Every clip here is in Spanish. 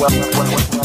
well, well, well.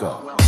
Go.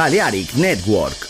Balearic Network.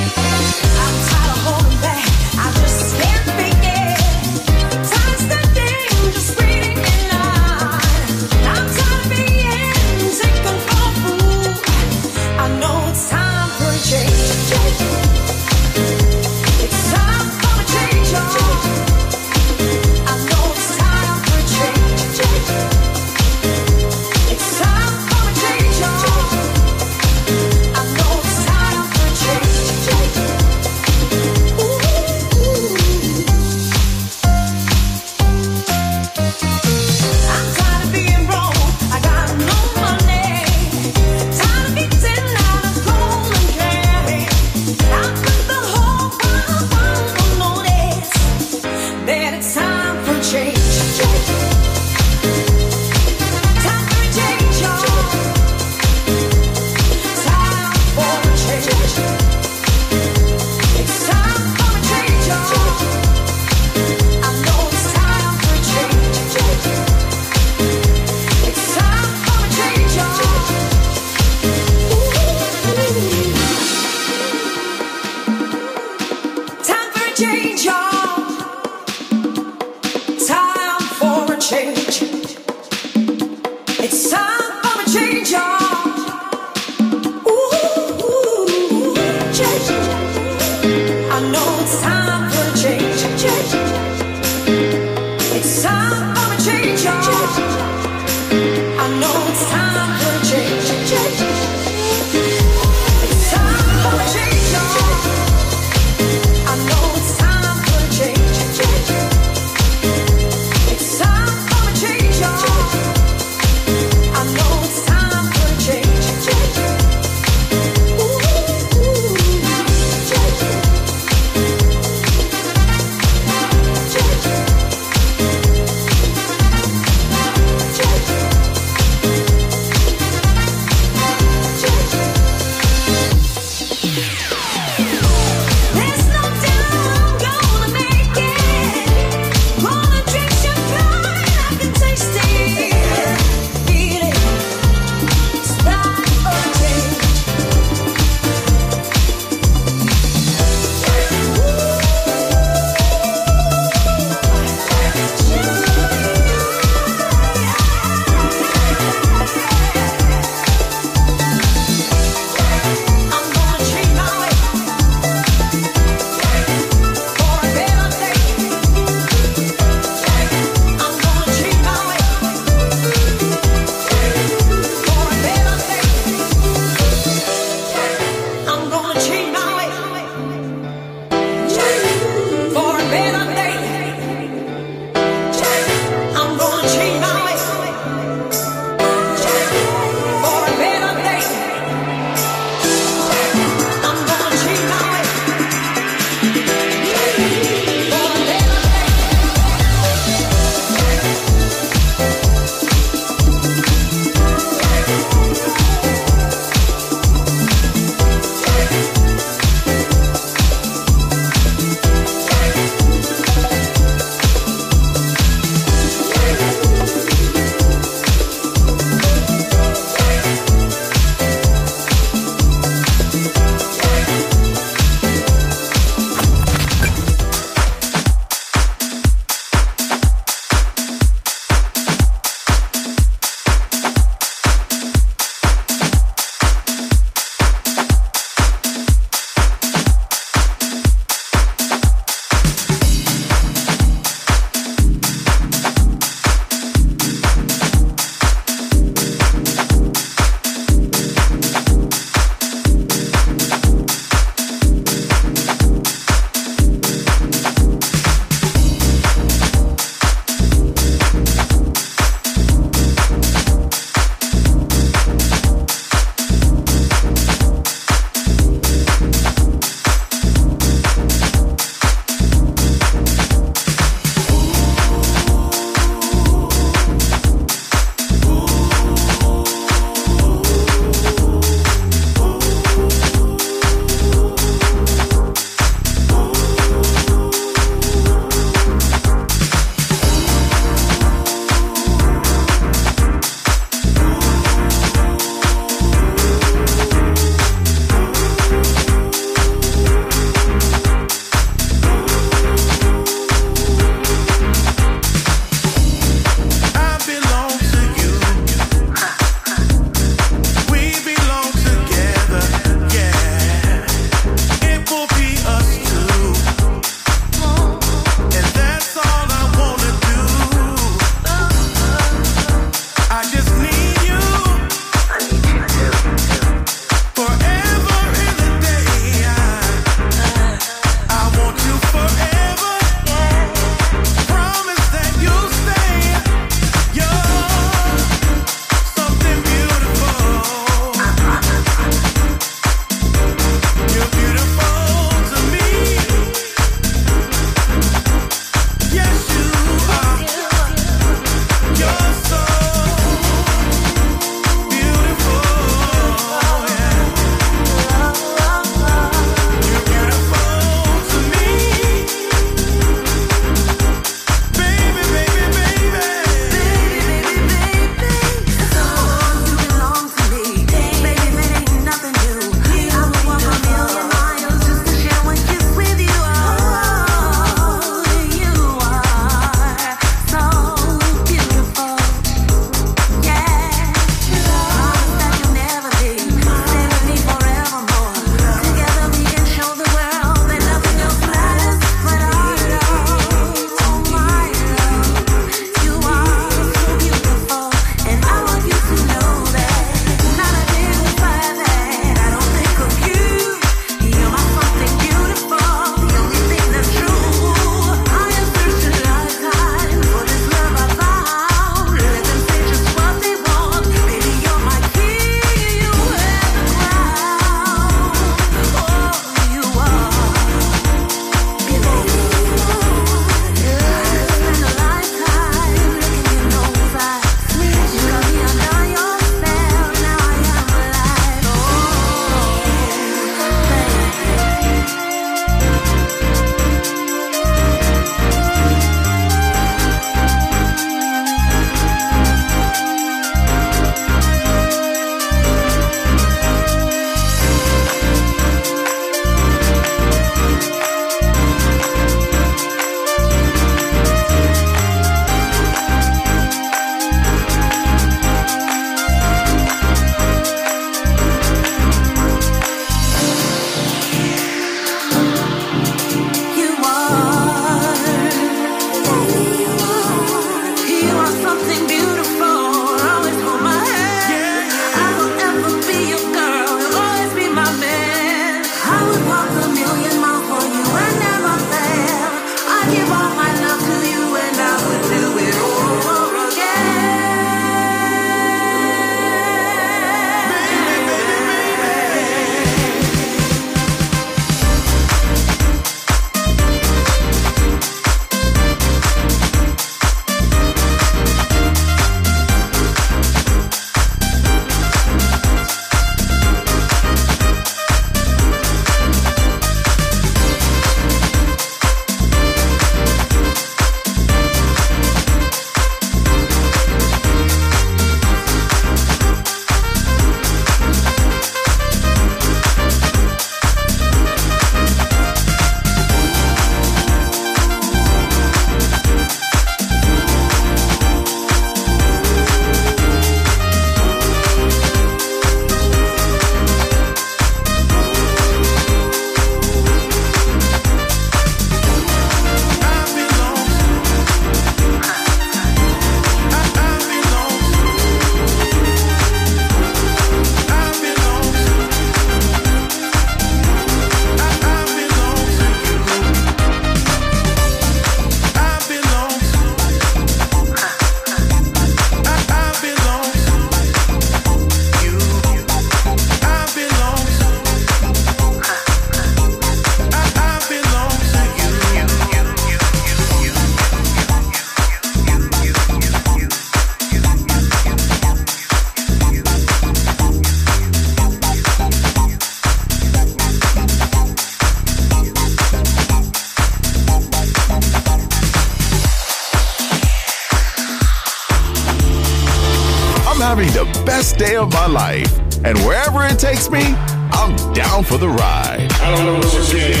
Takes me, I'm down for the ride. I don't know what you're.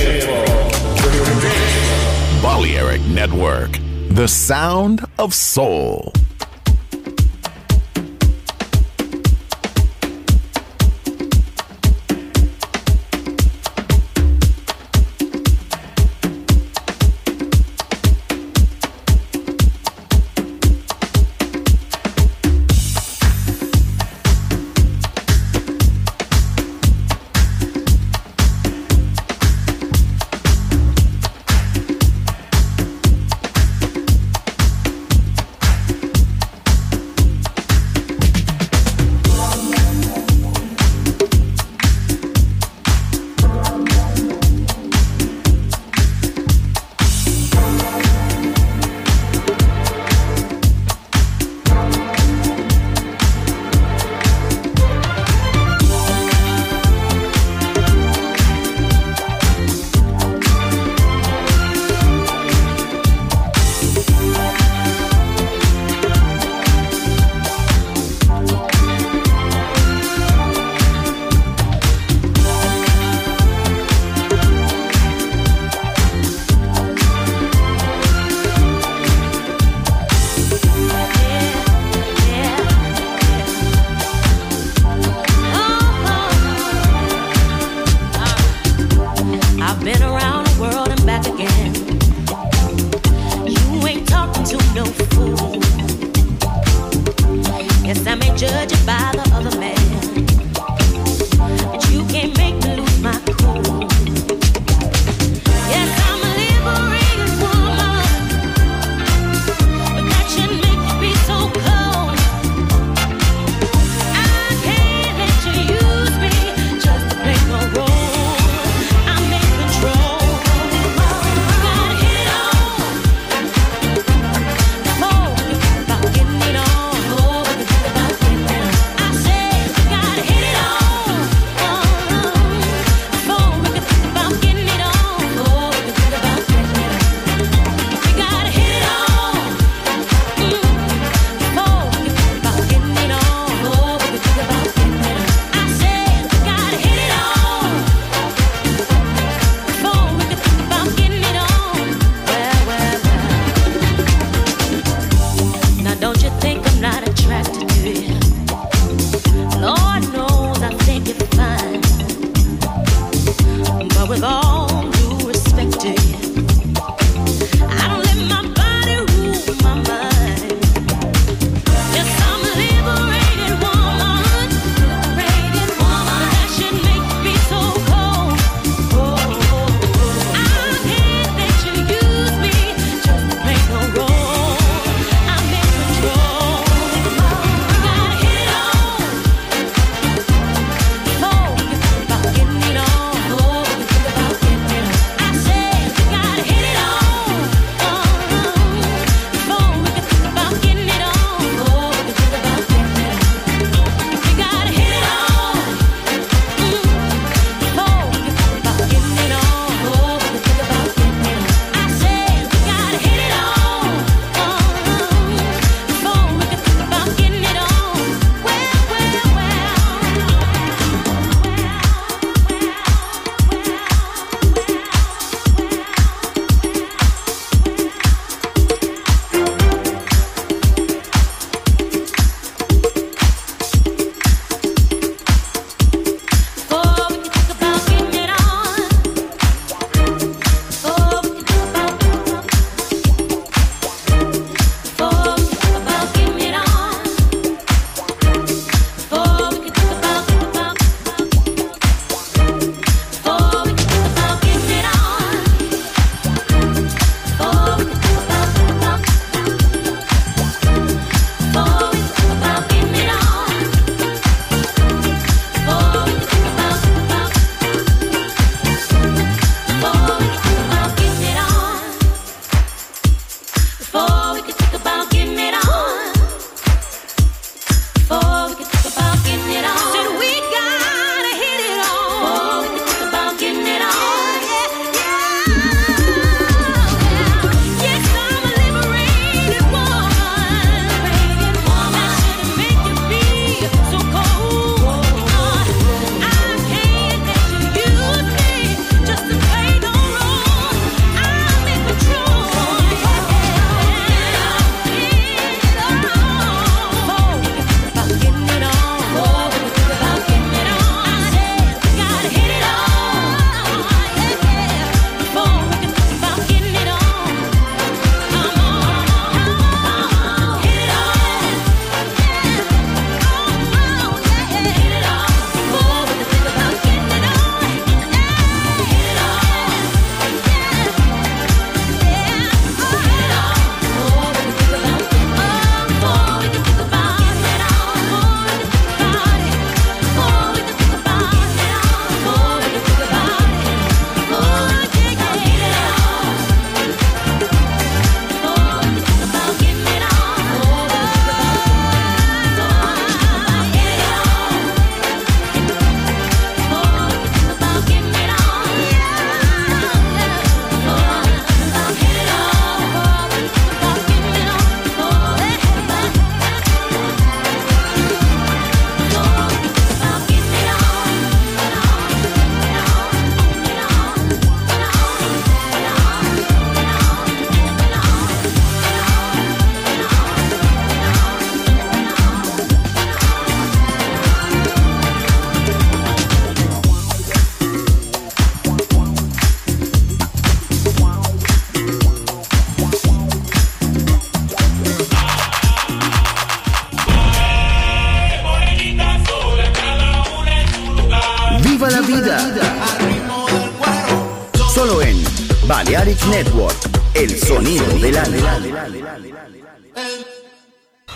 Balearic Network, the sound of soul.